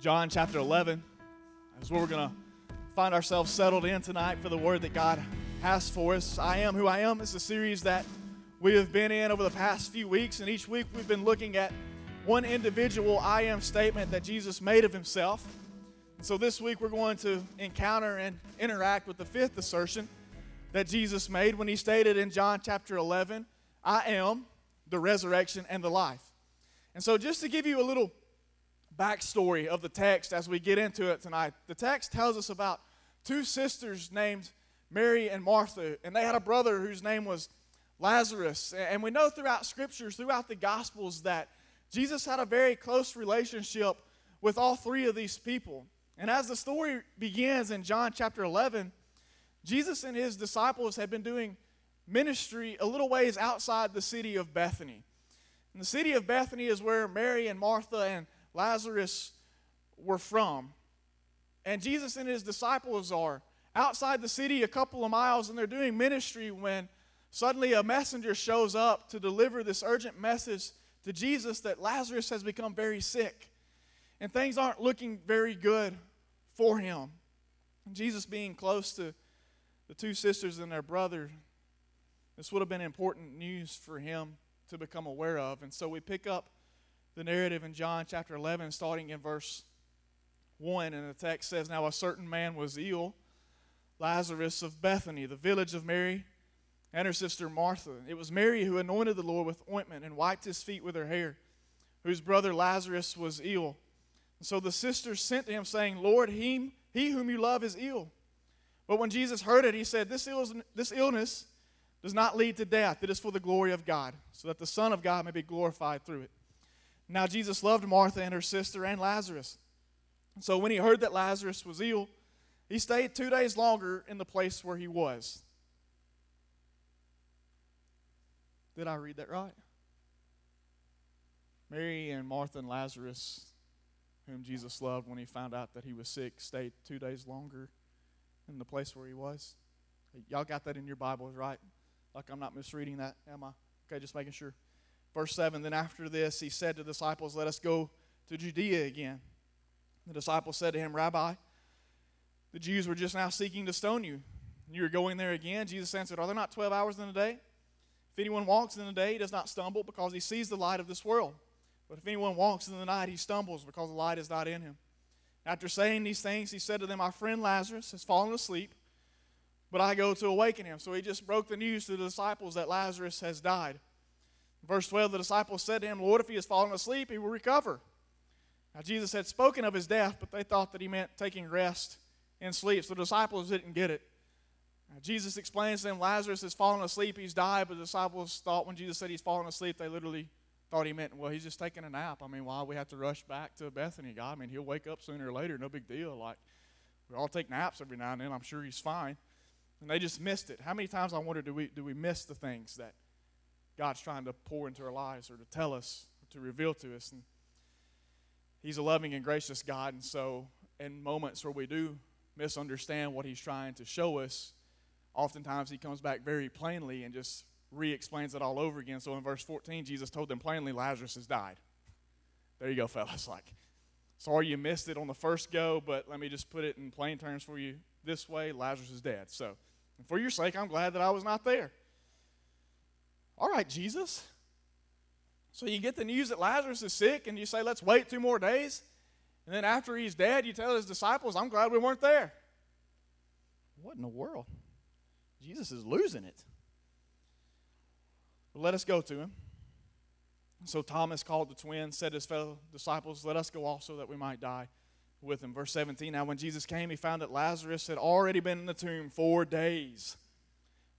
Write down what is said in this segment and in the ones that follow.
John chapter 11 is where we're going to find ourselves settled in tonight for the word that God has for us. I Am Who I Am is a series that we have been in over the past few weeks, and each week we've been looking at one individual I am statement that Jesus made of himself. And so this week we're going to encounter and interact with the fifth assertion that Jesus made when he stated in John chapter 11, I am the resurrection and the life. And so, just to give you a little backstory of the text as we get into it tonight. The text tells us about two sisters named Mary and Martha, and they had a brother whose name was Lazarus. And we know throughout scriptures, throughout the gospels, that Jesus had a very close relationship with all three of these people. And as the story begins in John chapter 11, Jesus and his disciples had been doing ministry a little ways outside the city of Bethany. And the city of Bethany is where Mary and Martha and Lazarus were from. And Jesus and his disciples are outside the city a couple of miles and they're doing ministry when suddenly a messenger shows up to deliver this urgent message to Jesus that Lazarus has become very sick and things aren't looking very good for him. And Jesus being close to the two sisters and their brother, this would have been important news for him to become aware of. And so we pick up the narrative in John chapter 11, starting in verse 1. And the text says, Now a certain man was ill, Lazarus of Bethany, the village of Mary and her sister Martha. It was Mary who anointed the Lord with ointment and wiped his feet with her hair, whose brother Lazarus was ill. And so the sisters sent to him, saying, Lord, he, he whom you love is ill. But when Jesus heard it, he said, this, Ill, this illness does not lead to death. It is for the glory of God, so that the Son of God may be glorified through it. Now, Jesus loved Martha and her sister and Lazarus. So, when he heard that Lazarus was ill, he stayed two days longer in the place where he was. Did I read that right? Mary and Martha and Lazarus, whom Jesus loved when he found out that he was sick, stayed two days longer in the place where he was. Y'all got that in your Bibles, right? Like I'm not misreading that, am I? Okay, just making sure. Verse 7 Then after this, he said to the disciples, Let us go to Judea again. The disciples said to him, Rabbi, the Jews were just now seeking to stone you. You are going there again. Jesus answered, Are there not 12 hours in a day? If anyone walks in the day, he does not stumble because he sees the light of this world. But if anyone walks in the night, he stumbles because the light is not in him. After saying these things, he said to them, Our friend Lazarus has fallen asleep, but I go to awaken him. So he just broke the news to the disciples that Lazarus has died. Verse 12 the disciples said to him, Lord, if he has fallen asleep, he will recover. Now, Jesus had spoken of his death, but they thought that he meant taking rest and sleep. So the disciples didn't get it. Now, Jesus explains to them, Lazarus has fallen asleep, he's died, but the disciples thought when Jesus said he's fallen asleep, they literally thought he meant, well, he's just taking a nap. I mean, why we have to rush back to Bethany? God, I mean, he'll wake up sooner or later, no big deal. Like, we all take naps every now and then. I'm sure he's fine. And they just missed it. How many times I wonder do we do we miss the things that God's trying to pour into our lives or to tell us, to reveal to us. And He's a loving and gracious God. And so, in moments where we do misunderstand what He's trying to show us, oftentimes He comes back very plainly and just re explains it all over again. So, in verse 14, Jesus told them plainly, Lazarus has died. There you go, fellas. Like, sorry you missed it on the first go, but let me just put it in plain terms for you this way Lazarus is dead. So, for your sake, I'm glad that I was not there. All right, Jesus. So you get the news that Lazarus is sick, and you say, let's wait two more days. And then after he's dead, you tell his disciples, I'm glad we weren't there. What in the world? Jesus is losing it. But let us go to him. So Thomas called the twins, said to his fellow disciples, Let us go also that we might die with him. Verse 17 Now, when Jesus came, he found that Lazarus had already been in the tomb four days.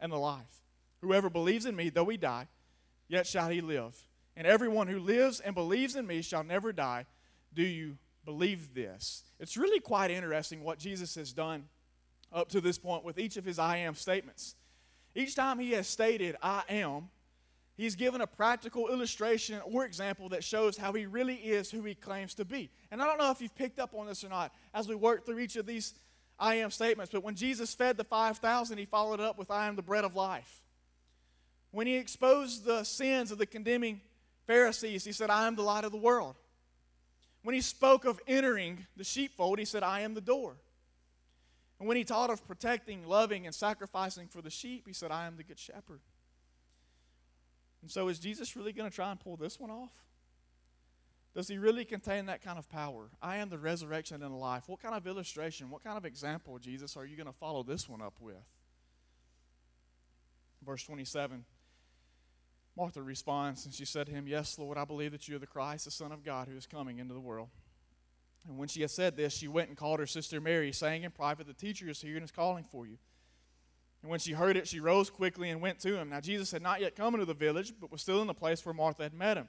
and the life. Whoever believes in me, though he die, yet shall he live. And everyone who lives and believes in me shall never die. Do you believe this. It's really quite interesting what Jesus has done up to this point with each of his I am statements. Each time he has stated, I am, he's given a practical illustration or example that shows how he really is who he claims to be. And I don't know if you've picked up on this or not as we work through each of these I am statements, but when Jesus fed the 5,000, he followed up with, I am the bread of life. When he exposed the sins of the condemning Pharisees, he said, I am the light of the world. When he spoke of entering the sheepfold, he said, I am the door. And when he taught of protecting, loving, and sacrificing for the sheep, he said, I am the good shepherd. And so, is Jesus really going to try and pull this one off? Does he really contain that kind of power? I am the resurrection and the life. What kind of illustration, what kind of example, Jesus, are you going to follow this one up with? Verse 27 Martha responds, and she said to him, Yes, Lord, I believe that you are the Christ, the Son of God, who is coming into the world. And when she had said this, she went and called her sister Mary, saying in private, The teacher is here and is calling for you. And when she heard it, she rose quickly and went to him. Now Jesus had not yet come into the village, but was still in the place where Martha had met him.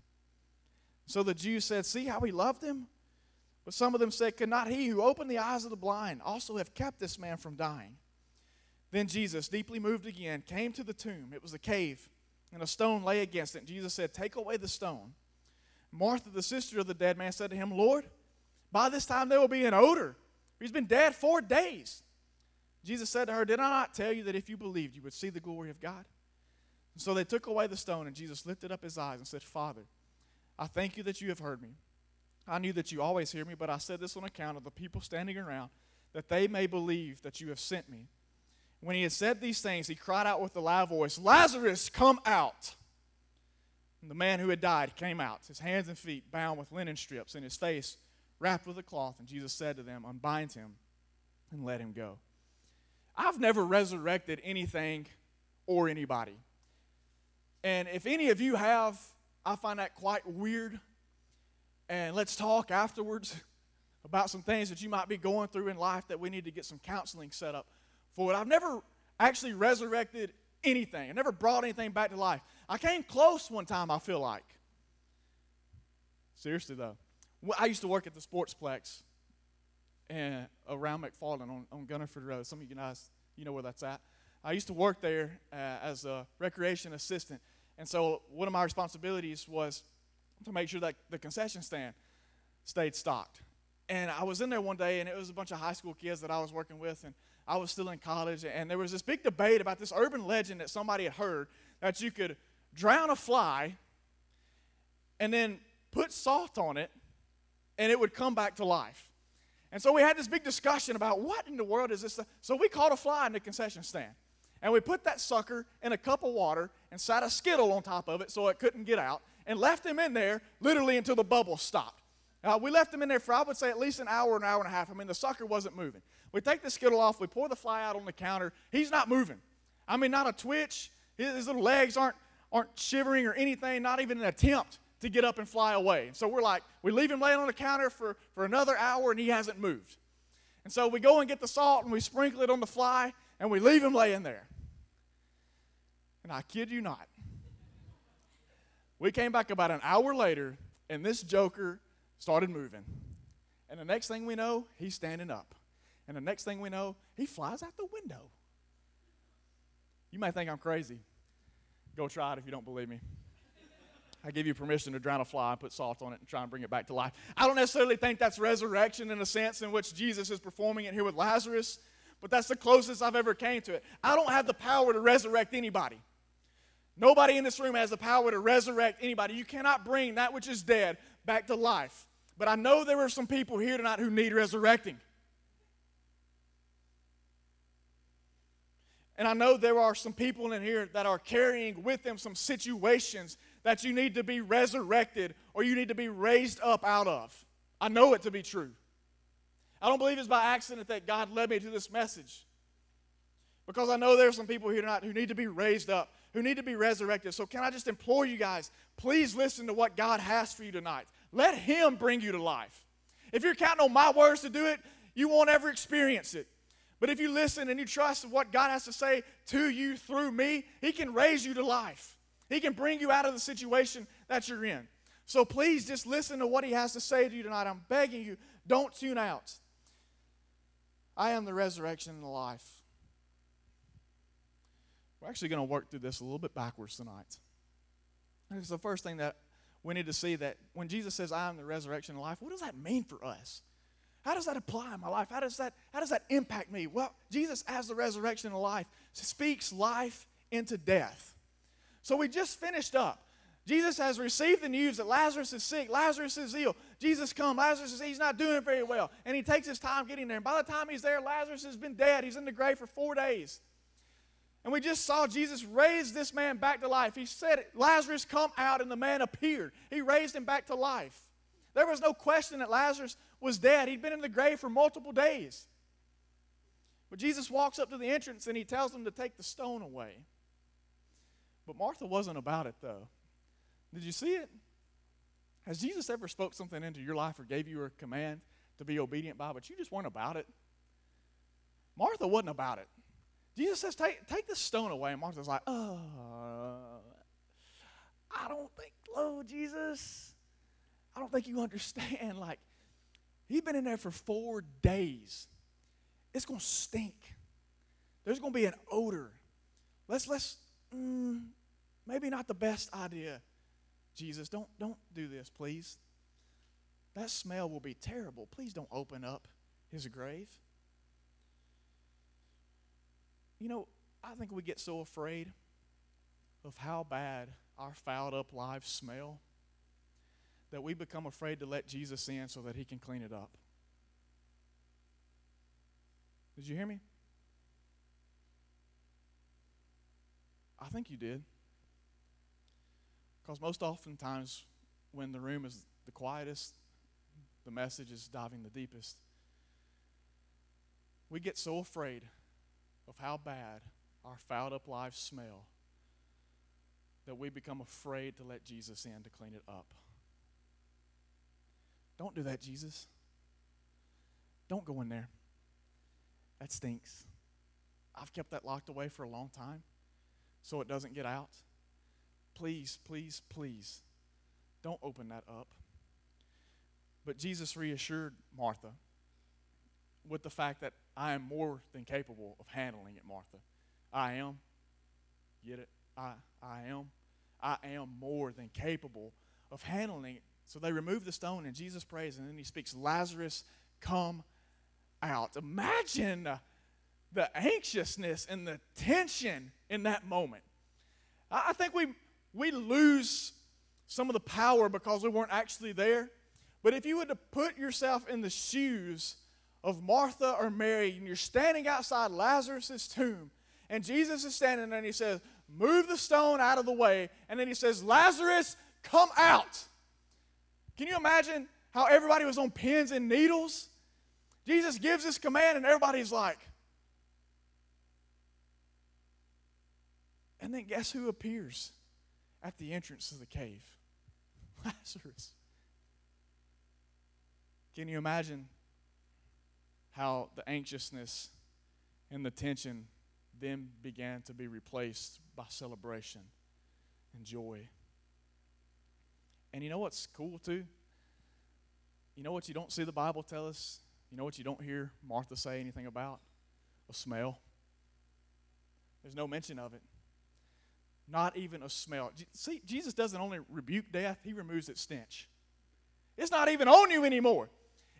So the Jews said, See how he loved him? But some of them said, Could not he who opened the eyes of the blind also have kept this man from dying? Then Jesus, deeply moved again, came to the tomb. It was a cave and a stone lay against it. And Jesus said, Take away the stone. Martha, the sister of the dead man, said to him, Lord, by this time there will be an odor. He's been dead four days. Jesus said to her, Did I not tell you that if you believed, you would see the glory of God? And so they took away the stone, and Jesus lifted up his eyes and said, Father, I thank you that you have heard me. I knew that you always hear me, but I said this on account of the people standing around, that they may believe that you have sent me. When he had said these things, he cried out with a loud voice, Lazarus, come out. And the man who had died came out, his hands and feet bound with linen strips, and his face wrapped with a cloth. And Jesus said to them, Unbind him and let him go. I've never resurrected anything or anybody. And if any of you have, I find that quite weird. And let's talk afterwards about some things that you might be going through in life that we need to get some counseling set up for. I've never actually resurrected anything. I never brought anything back to life. I came close one time, I feel like. Seriously, though. I used to work at the Sportsplex and around McFarland on, on Gunnerford Road. Some of you guys, you know where that's at. I used to work there uh, as a recreation assistant. And so one of my responsibilities was to make sure that the concession stand stayed stocked. And I was in there one day, and it was a bunch of high school kids that I was working with, and I was still in college, and there was this big debate about this urban legend that somebody had heard that you could drown a fly and then put salt on it, and it would come back to life. And so we had this big discussion about what in the world is this? So we caught a fly in the concession stand. And we put that sucker in a cup of water and sat a skittle on top of it so it couldn't get out and left him in there literally until the bubbles stopped. Uh, we left him in there for, I would say, at least an hour, an hour and a half. I mean, the sucker wasn't moving. We take the skittle off, we pour the fly out on the counter. He's not moving. I mean, not a twitch. His, his little legs aren't, aren't shivering or anything, not even an attempt to get up and fly away. And so we're like, we leave him laying on the counter for, for another hour and he hasn't moved. And so we go and get the salt and we sprinkle it on the fly and we leave him laying there. And I kid you not. We came back about an hour later and this joker started moving. And the next thing we know, he's standing up. And the next thing we know, he flies out the window. You might think I'm crazy. Go try it if you don't believe me. I give you permission to drown a fly and put salt on it and try and bring it back to life. I don't necessarily think that's resurrection in a sense in which Jesus is performing it here with Lazarus, but that's the closest I've ever came to it. I don't have the power to resurrect anybody. Nobody in this room has the power to resurrect anybody. You cannot bring that which is dead back to life. But I know there are some people here tonight who need resurrecting. And I know there are some people in here that are carrying with them some situations that you need to be resurrected or you need to be raised up out of. I know it to be true. I don't believe it's by accident that God led me to this message. Because I know there are some people here tonight who need to be raised up, who need to be resurrected. So, can I just implore you guys, please listen to what God has for you tonight. Let Him bring you to life. If you're counting on my words to do it, you won't ever experience it. But if you listen and you trust what God has to say to you through me, He can raise you to life. He can bring you out of the situation that you're in. So please just listen to what He has to say to you tonight. I'm begging you, don't tune out. I am the resurrection and the life. We're actually going to work through this a little bit backwards tonight. It's the first thing that we need to see that when Jesus says, I am the resurrection and life, what does that mean for us? How does that apply in my life? How does that, how does that impact me? Well, Jesus, as the resurrection and life, speaks life into death. So we just finished up. Jesus has received the news that Lazarus is sick, Lazarus is ill. Jesus come, Lazarus is he's not doing very well. And he takes his time getting there. And by the time he's there, Lazarus has been dead. He's in the grave for four days. And we just saw Jesus raise this man back to life. He said, Lazarus, come out, and the man appeared. He raised him back to life. There was no question that Lazarus was dead. He'd been in the grave for multiple days. But Jesus walks up to the entrance and he tells them to take the stone away. But Martha wasn't about it, though. Did you see it? Has Jesus ever spoke something into your life or gave you a command to be obedient by, but you just weren't about it? Martha wasn't about it. Jesus says, take, take the stone away. And Martha's like, oh, I don't think, oh, Jesus, I don't think you understand. Like, he's been in there for four days. It's going to stink. There's going to be an odor. Let's, let's, mm, maybe not the best idea. Jesus, don't, don't do this, please. That smell will be terrible. Please don't open up his grave. You know, I think we get so afraid of how bad our fouled up lives smell that we become afraid to let Jesus in so that he can clean it up. Did you hear me? I think you did. Because most oftentimes, when the room is the quietest, the message is diving the deepest, we get so afraid of how bad our fouled up lives smell that we become afraid to let Jesus in to clean it up. Don't do that, Jesus. Don't go in there. That stinks. I've kept that locked away for a long time so it doesn't get out. Please, please, please, don't open that up. But Jesus reassured Martha with the fact that I am more than capable of handling it, Martha. I am. Get it? I, I am. I am more than capable of handling it. So they remove the stone, and Jesus prays, and then he speaks, Lazarus, come out. Imagine the anxiousness and the tension in that moment. I think we, we lose some of the power because we weren't actually there. But if you were to put yourself in the shoes of Martha or Mary, and you're standing outside Lazarus' tomb, and Jesus is standing there and he says, Move the stone out of the way. And then he says, Lazarus, come out. Can you imagine how everybody was on pins and needles? Jesus gives this command, and everybody's like, and then guess who appears at the entrance of the cave? Lazarus. Can you imagine how the anxiousness and the tension then began to be replaced by celebration and joy. And you know what's cool too? You know what you don't see the Bible tell us? You know what you don't hear Martha say anything about? A smell. There's no mention of it. Not even a smell. See, Jesus doesn't only rebuke death, he removes its stench. It's not even on you anymore.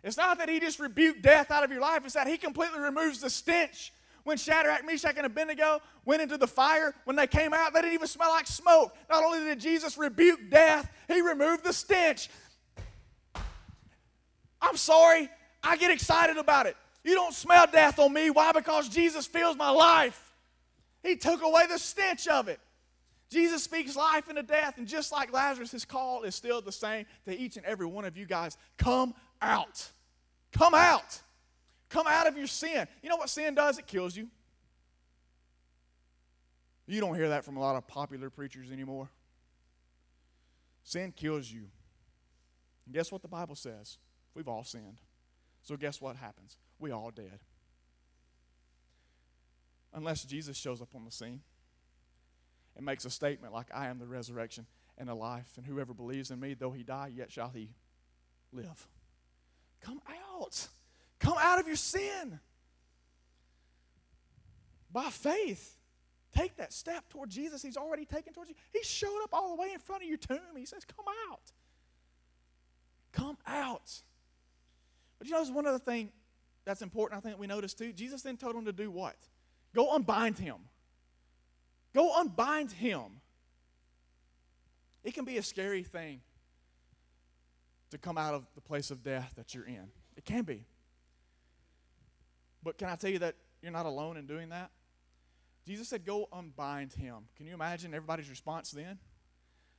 It's not that he just rebuked death out of your life, it's that he completely removes the stench. When Shadrach, Meshach, and Abednego went into the fire, when they came out, they didn't even smell like smoke. Not only did Jesus rebuke death, he removed the stench. I'm sorry, I get excited about it. You don't smell death on me. Why? Because Jesus fills my life. He took away the stench of it. Jesus speaks life into death, and just like Lazarus, his call is still the same to each and every one of you guys. Come out. Come out. Come out of your sin. You know what sin does? It kills you. You don't hear that from a lot of popular preachers anymore. Sin kills you. And guess what the Bible says? We've all sinned. So guess what happens? We all dead. Unless Jesus shows up on the scene and makes a statement like, I am the resurrection and the life, and whoever believes in me, though he die, yet shall he live. Come out. Come out of your sin. By faith, take that step toward Jesus. He's already taken towards you. He showed up all the way in front of your tomb. He says, Come out. Come out. But you know, there's one other thing that's important, I think we notice too. Jesus then told him to do what? Go unbind him. Go unbind him. It can be a scary thing to come out of the place of death that you're in. It can be. But can I tell you that you're not alone in doing that? Jesus said, Go unbind him. Can you imagine everybody's response then?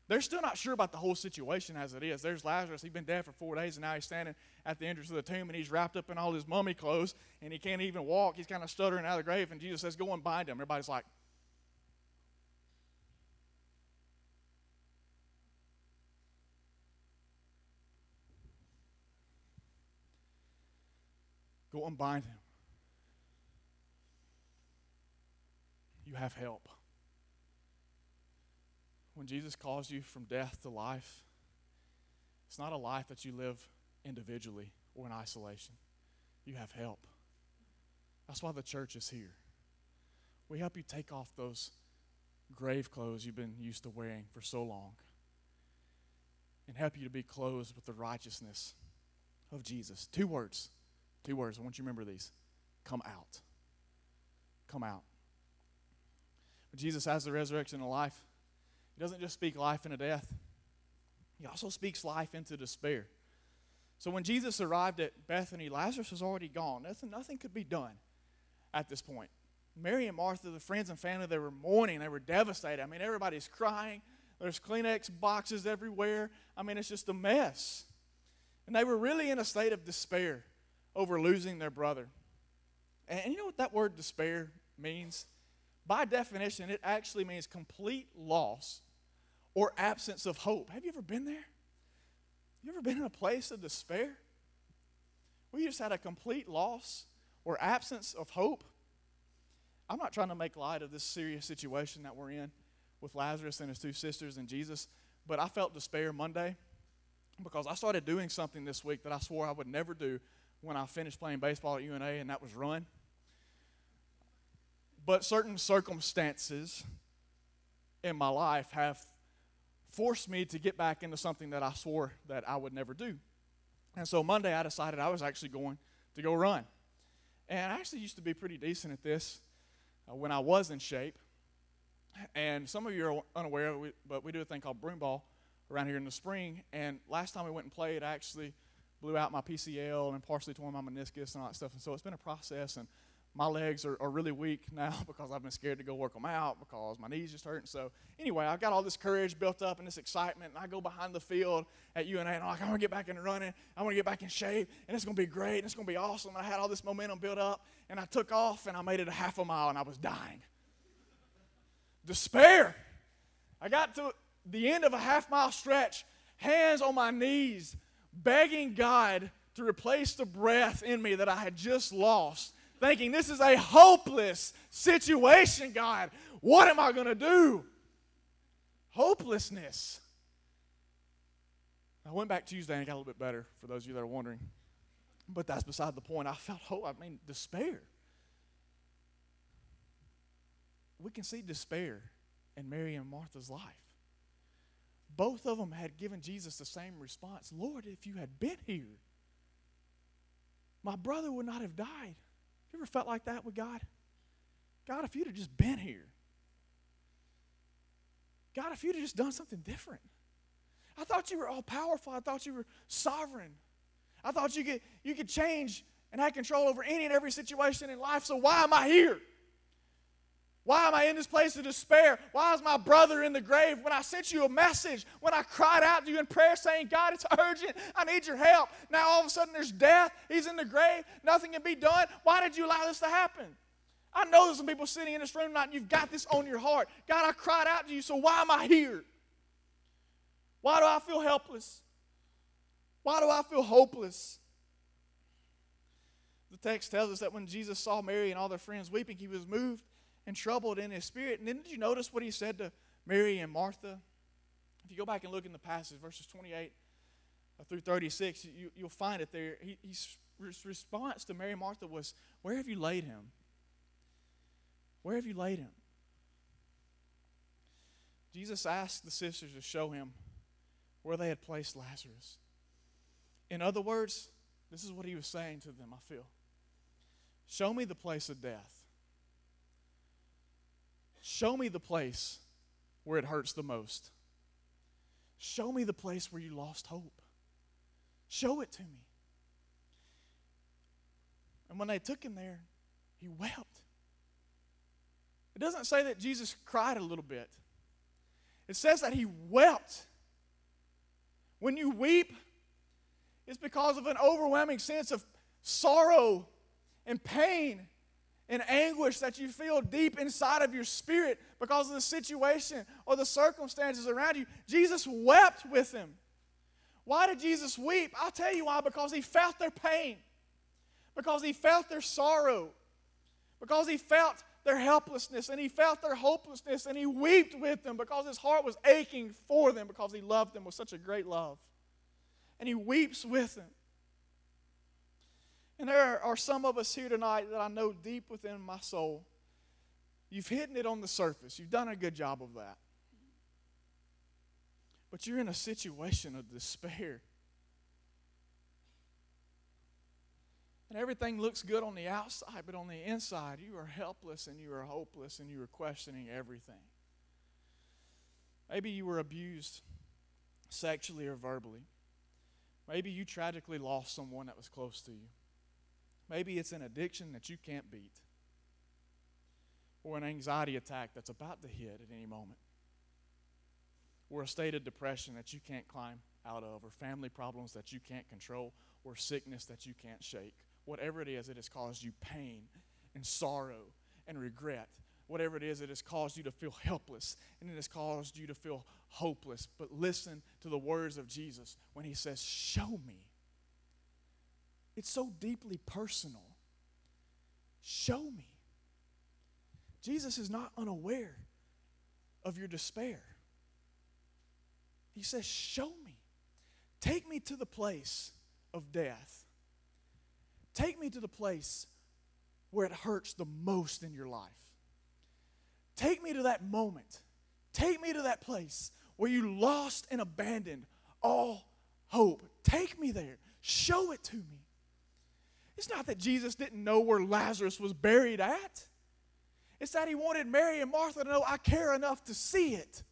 They're still not sure about the whole situation as it is. There's Lazarus. He's been dead for four days, and now he's standing at the entrance of the tomb, and he's wrapped up in all his mummy clothes, and he can't even walk. He's kind of stuttering out of the grave, and Jesus says, Go and bind him. Everybody's like, Go unbind him. You have help. When Jesus calls you from death to life, it's not a life that you live individually or in isolation. You have help. That's why the church is here. We help you take off those grave clothes you've been used to wearing for so long and help you to be clothed with the righteousness of Jesus. Two words Two words. I want you to remember these come out. Come out. But Jesus has the resurrection and life. He doesn't just speak life into death, He also speaks life into despair. So when Jesus arrived at Bethany, Lazarus was already gone. Nothing, nothing could be done at this point. Mary and Martha, the friends and family, they were mourning. They were devastated. I mean, everybody's crying. There's Kleenex boxes everywhere. I mean, it's just a mess. And they were really in a state of despair over losing their brother. And you know what that word despair means? By definition, it actually means complete loss or absence of hope. Have you ever been there? You ever been in a place of despair? We just had a complete loss or absence of hope? I'm not trying to make light of this serious situation that we're in with Lazarus and his two sisters and Jesus, but I felt despair Monday because I started doing something this week that I swore I would never do when I finished playing baseball at UNA, and that was run. But certain circumstances in my life have forced me to get back into something that I swore that I would never do. And so Monday I decided I was actually going to go run. And I actually used to be pretty decent at this uh, when I was in shape. And some of you are unaware, but we do a thing called broom ball around here in the spring. And last time we went and played, I actually blew out my PCL and partially torn my meniscus and all that stuff. And so it's been a process. And my legs are, are really weak now because I've been scared to go work them out because my knees just hurt. And so, anyway, I've got all this courage built up and this excitement. And I go behind the field at UNA and I'm like, I'm going to get back into running. I want to get back in shape. And it's going to be great. And it's going to be awesome. And I had all this momentum built up. And I took off and I made it a half a mile and I was dying. Despair. I got to the end of a half mile stretch, hands on my knees, begging God to replace the breath in me that I had just lost, thinking, This is a hopeless situation, God. What am I going to do? Hopelessness. I went back Tuesday and got a little bit better, for those of you that are wondering. But that's beside the point. I felt hope, I mean, despair. We can see despair in Mary and Martha's life both of them had given Jesus the same response Lord, if you had been here, my brother would not have died. You ever felt like that with God? God, if you'd have just been here. God, if you'd have just done something different. I thought you were all powerful. I thought you were sovereign. I thought you could, you could change and have control over any and every situation in life. So why am I here? Why am I in this place of despair? Why is my brother in the grave? When I sent you a message, when I cried out to you in prayer saying, God, it's urgent. I need your help. Now all of a sudden there's death. He's in the grave. Nothing can be done. Why did you allow this to happen? I know there's some people sitting in this room tonight and you've got this on your heart. God, I cried out to you, so why am I here? Why do I feel helpless? Why do I feel hopeless? The text tells us that when Jesus saw Mary and all their friends weeping, he was moved and troubled in his spirit. And then did you notice what he said to Mary and Martha? If you go back and look in the passage, verses 28 through 36, you, will find it there. He, his response to Mary and Martha was, Where have you laid him? Where have you laid him? Jesus asked the sisters to show him where they had placed Lazarus. In other words, this is what he was saying to them, I feel. Show me the place of death. Show me the place where it hurts the most. Show me the place where you lost hope. Show it to me. And when they took him there, he wept. It doesn't say that Jesus cried a little bit, it says that he wept. When you weep, it's because of an overwhelming sense of sorrow and pain and anguish that you feel deep inside of your spirit because of the situation or the circumstances around you. Jesus wept with them. Why did Jesus weep? I'll tell you why because he felt their pain, because he felt their sorrow, because he felt their helplessness and he felt their hopelessness and he wept with them because his heart was aching for them because he loved them with such a great love. And he weeps with them. And there are some of us here tonight that I know deep within my soul, you've hidden it on the surface. You've done a good job of that. But you're in a situation of despair. And everything looks good on the outside, but on the inside, you are helpless and you are hopeless and you are questioning everything. Maybe you were abused sexually or verbally. Maybe you tragically lost someone that was close to you. Maybe it's an addiction that you can't beat, or an anxiety attack that's about to hit at any moment, or a state of depression that you can't climb out of, or family problems that you can't control, or sickness that you can't shake. Whatever it is, it has caused you pain and sorrow and regret. Whatever it is, it has caused you to feel helpless and it has caused you to feel hopeless. But listen to the words of Jesus when he says, Show me it's so deeply personal. Show me. Jesus is not unaware of your despair. He says, Show me. Take me to the place of death. Take me to the place where it hurts the most in your life. Take me to that moment. Take me to that place where you lost and abandoned all hope. Take me there. Show it to me. It's not that Jesus didn't know where Lazarus was buried at. It's that he wanted Mary and Martha to know, I care enough to see it.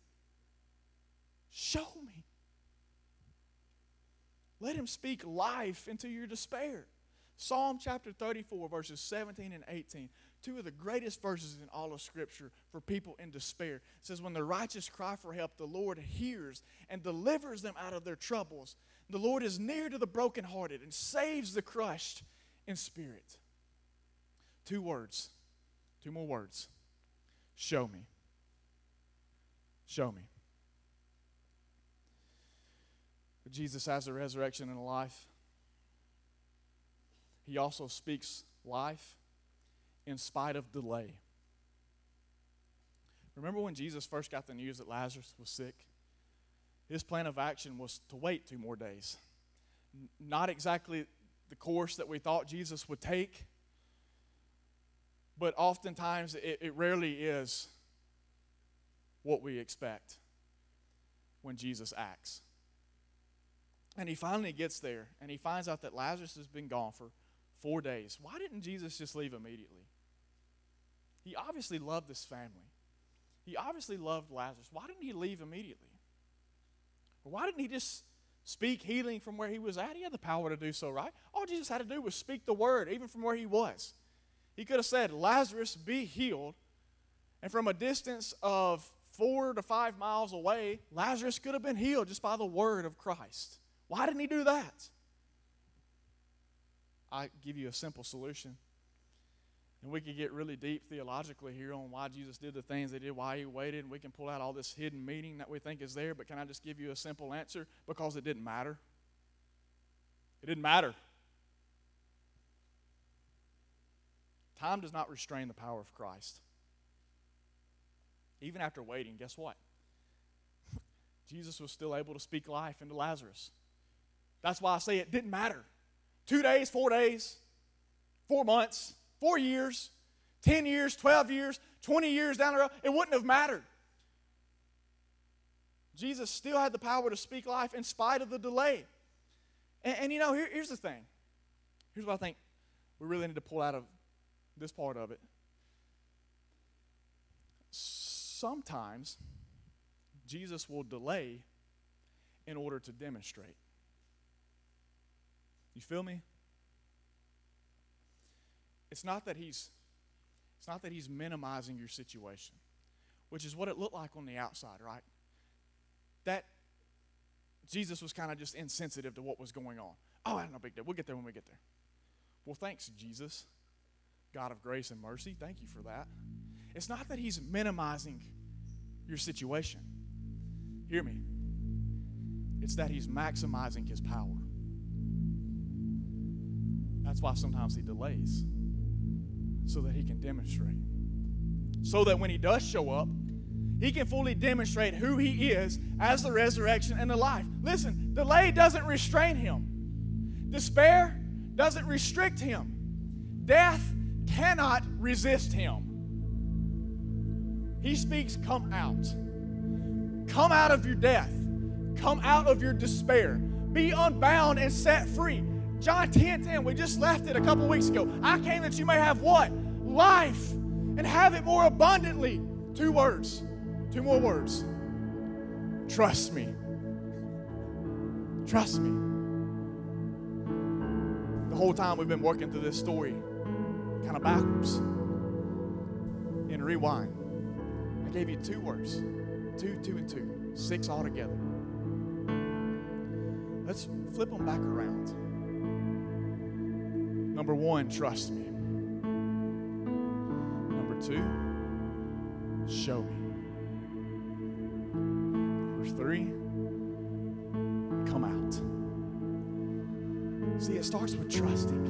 Show me. Let him speak life into your despair. Psalm chapter 34, verses 17 and 18, two of the greatest verses in all of Scripture for people in despair. It says, When the righteous cry for help, the Lord hears and delivers them out of their troubles. The Lord is near to the brokenhearted and saves the crushed in spirit. Two words, two more words. Show me. Show me. Jesus has a resurrection and a life. He also speaks life in spite of delay. Remember when Jesus first got the news that Lazarus was sick? His plan of action was to wait two more days. Not exactly the course that we thought Jesus would take. But oftentimes, it, it rarely is what we expect when Jesus acts. And he finally gets there and he finds out that Lazarus has been gone for four days. Why didn't Jesus just leave immediately? He obviously loved this family. He obviously loved Lazarus. Why didn't he leave immediately? Why didn't he just speak healing from where he was at. He had the power to do so, right? All Jesus had to do was speak the word, even from where he was. He could have said, Lazarus, be healed, And from a distance of four to five miles away, Lazarus could have been healed just by the word of Christ. Why didn't he do that? I give you a simple solution. And we could get really deep theologically here on why Jesus did the things he did, why he waited, and we can pull out all this hidden meaning that we think is there, but can I just give you a simple answer? Because it didn't matter. It didn't matter. Time does not restrain the power of Christ. Even after waiting, guess what? Jesus was still able to speak life into Lazarus. That's why I say it didn't matter. Two days, four days, four months, four years, 10 years, 12 years, 20 years down the road, it wouldn't have mattered. Jesus still had the power to speak life in spite of the delay. And, and you know, here, here's the thing. Here's what I think we really need to pull out of this part of it. Sometimes Jesus will delay in order to demonstrate. You feel me? It's not that he's it's not that he's minimizing your situation, which is what it looked like on the outside, right? That Jesus was kind of just insensitive to what was going on. Oh, I no big deal. We'll get there when we get there. Well, thanks, Jesus, God of grace and mercy. Thank you for that. It's not that he's minimizing your situation. Hear me. It's that he's maximizing his power. That's why sometimes he delays so that he can demonstrate. So that when he does show up, he can fully demonstrate who he is as the resurrection and the life. Listen, delay doesn't restrain him, despair doesn't restrict him, death cannot resist him. He speaks, Come out. Come out of your death. Come out of your despair. Be unbound and set free. John 10 10, we just left it a couple weeks ago. I came that you may have what? Life and have it more abundantly. Two words, two more words. Trust me. Trust me. The whole time we've been working through this story, kind of backwards. In rewind, I gave you two words two, two, and two, six altogether. Let's flip them back around. Number one, trust me. Number two, show me. Number three, come out. See, it starts with trusting.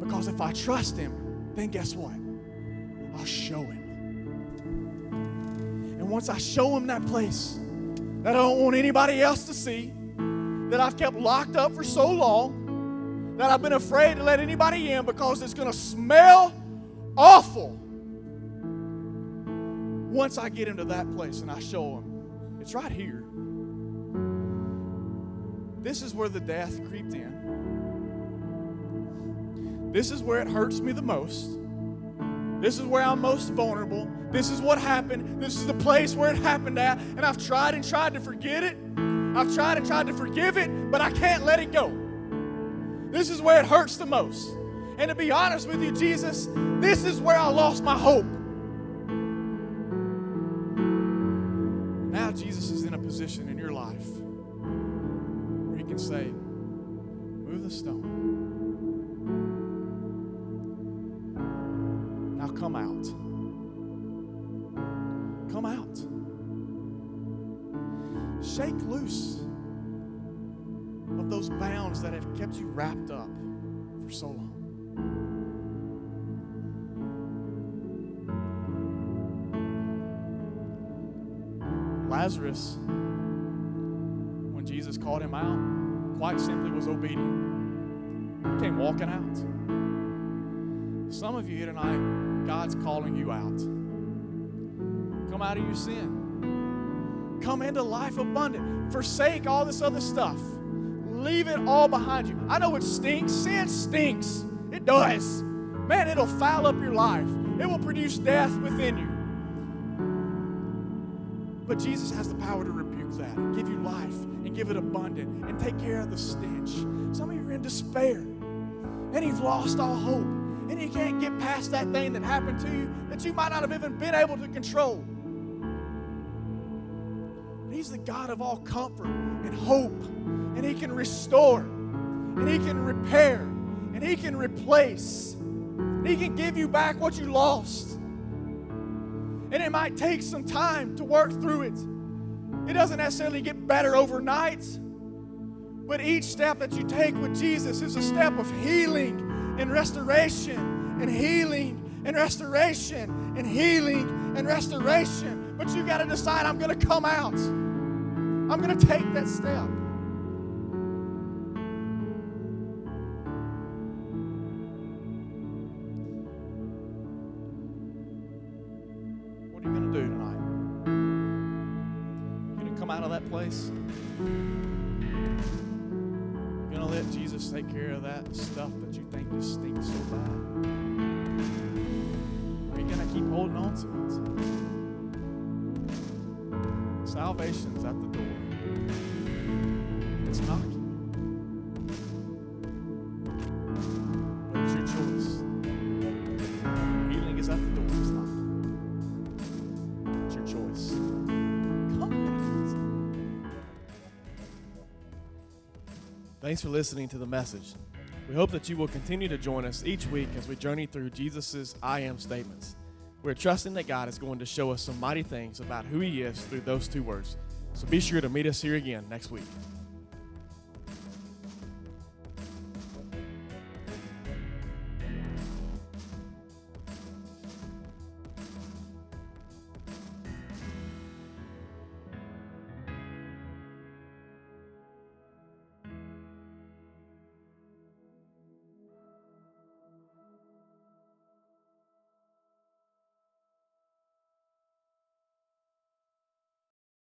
Because if I trust Him, then guess what? I'll show Him. And once I show Him that place that I don't want anybody else to see, that I've kept locked up for so long, that I've been afraid to let anybody in because it's going to smell awful. Once I get into that place and I show them, it's right here. This is where the death creeped in. This is where it hurts me the most. This is where I'm most vulnerable. This is what happened. This is the place where it happened at. And I've tried and tried to forget it. I've tried and tried to forgive it, but I can't let it go. This is where it hurts the most. And to be honest with you, Jesus, this is where I lost my hope. Now, Jesus is in a position in your life where He can say, Move the stone. Now come out. Come out. Shake loose those bounds that have kept you wrapped up for so long. Lazarus, when Jesus called him out, quite simply was obedient. He came walking out. Some of you here tonight, God's calling you out. Come out of your sin. Come into life abundant. Forsake all this other stuff. Leave it all behind you. I know it stinks. Sin stinks. It does. Man, it'll foul up your life. It will produce death within you. But Jesus has the power to rebuke that and give you life and give it abundant and take care of the stench. Some of you are in despair and you've lost all hope and you can't get past that thing that happened to you that you might not have even been able to control. He's the God of all comfort and hope, and He can restore, and He can repair, and He can replace, and He can give you back what you lost. And it might take some time to work through it. It doesn't necessarily get better overnight, but each step that you take with Jesus is a step of healing and restoration, and healing and restoration, and healing and restoration. But you got to decide I'm going to come out. I'm going to take that step. What are you going to do tonight? You going to come out of that place? You going to let Jesus take care of that stuff that you think just stinks so bad? Are you going to keep holding on to it? Salvation's at the door. It's knocking. But it's your choice. Healing is at the door. It's knocking. It's your choice. Come. Thanks for listening to the message. We hope that you will continue to join us each week as we journey through Jesus' I am statements. We're trusting that God is going to show us some mighty things about who He is through those two words. So be sure to meet us here again next week.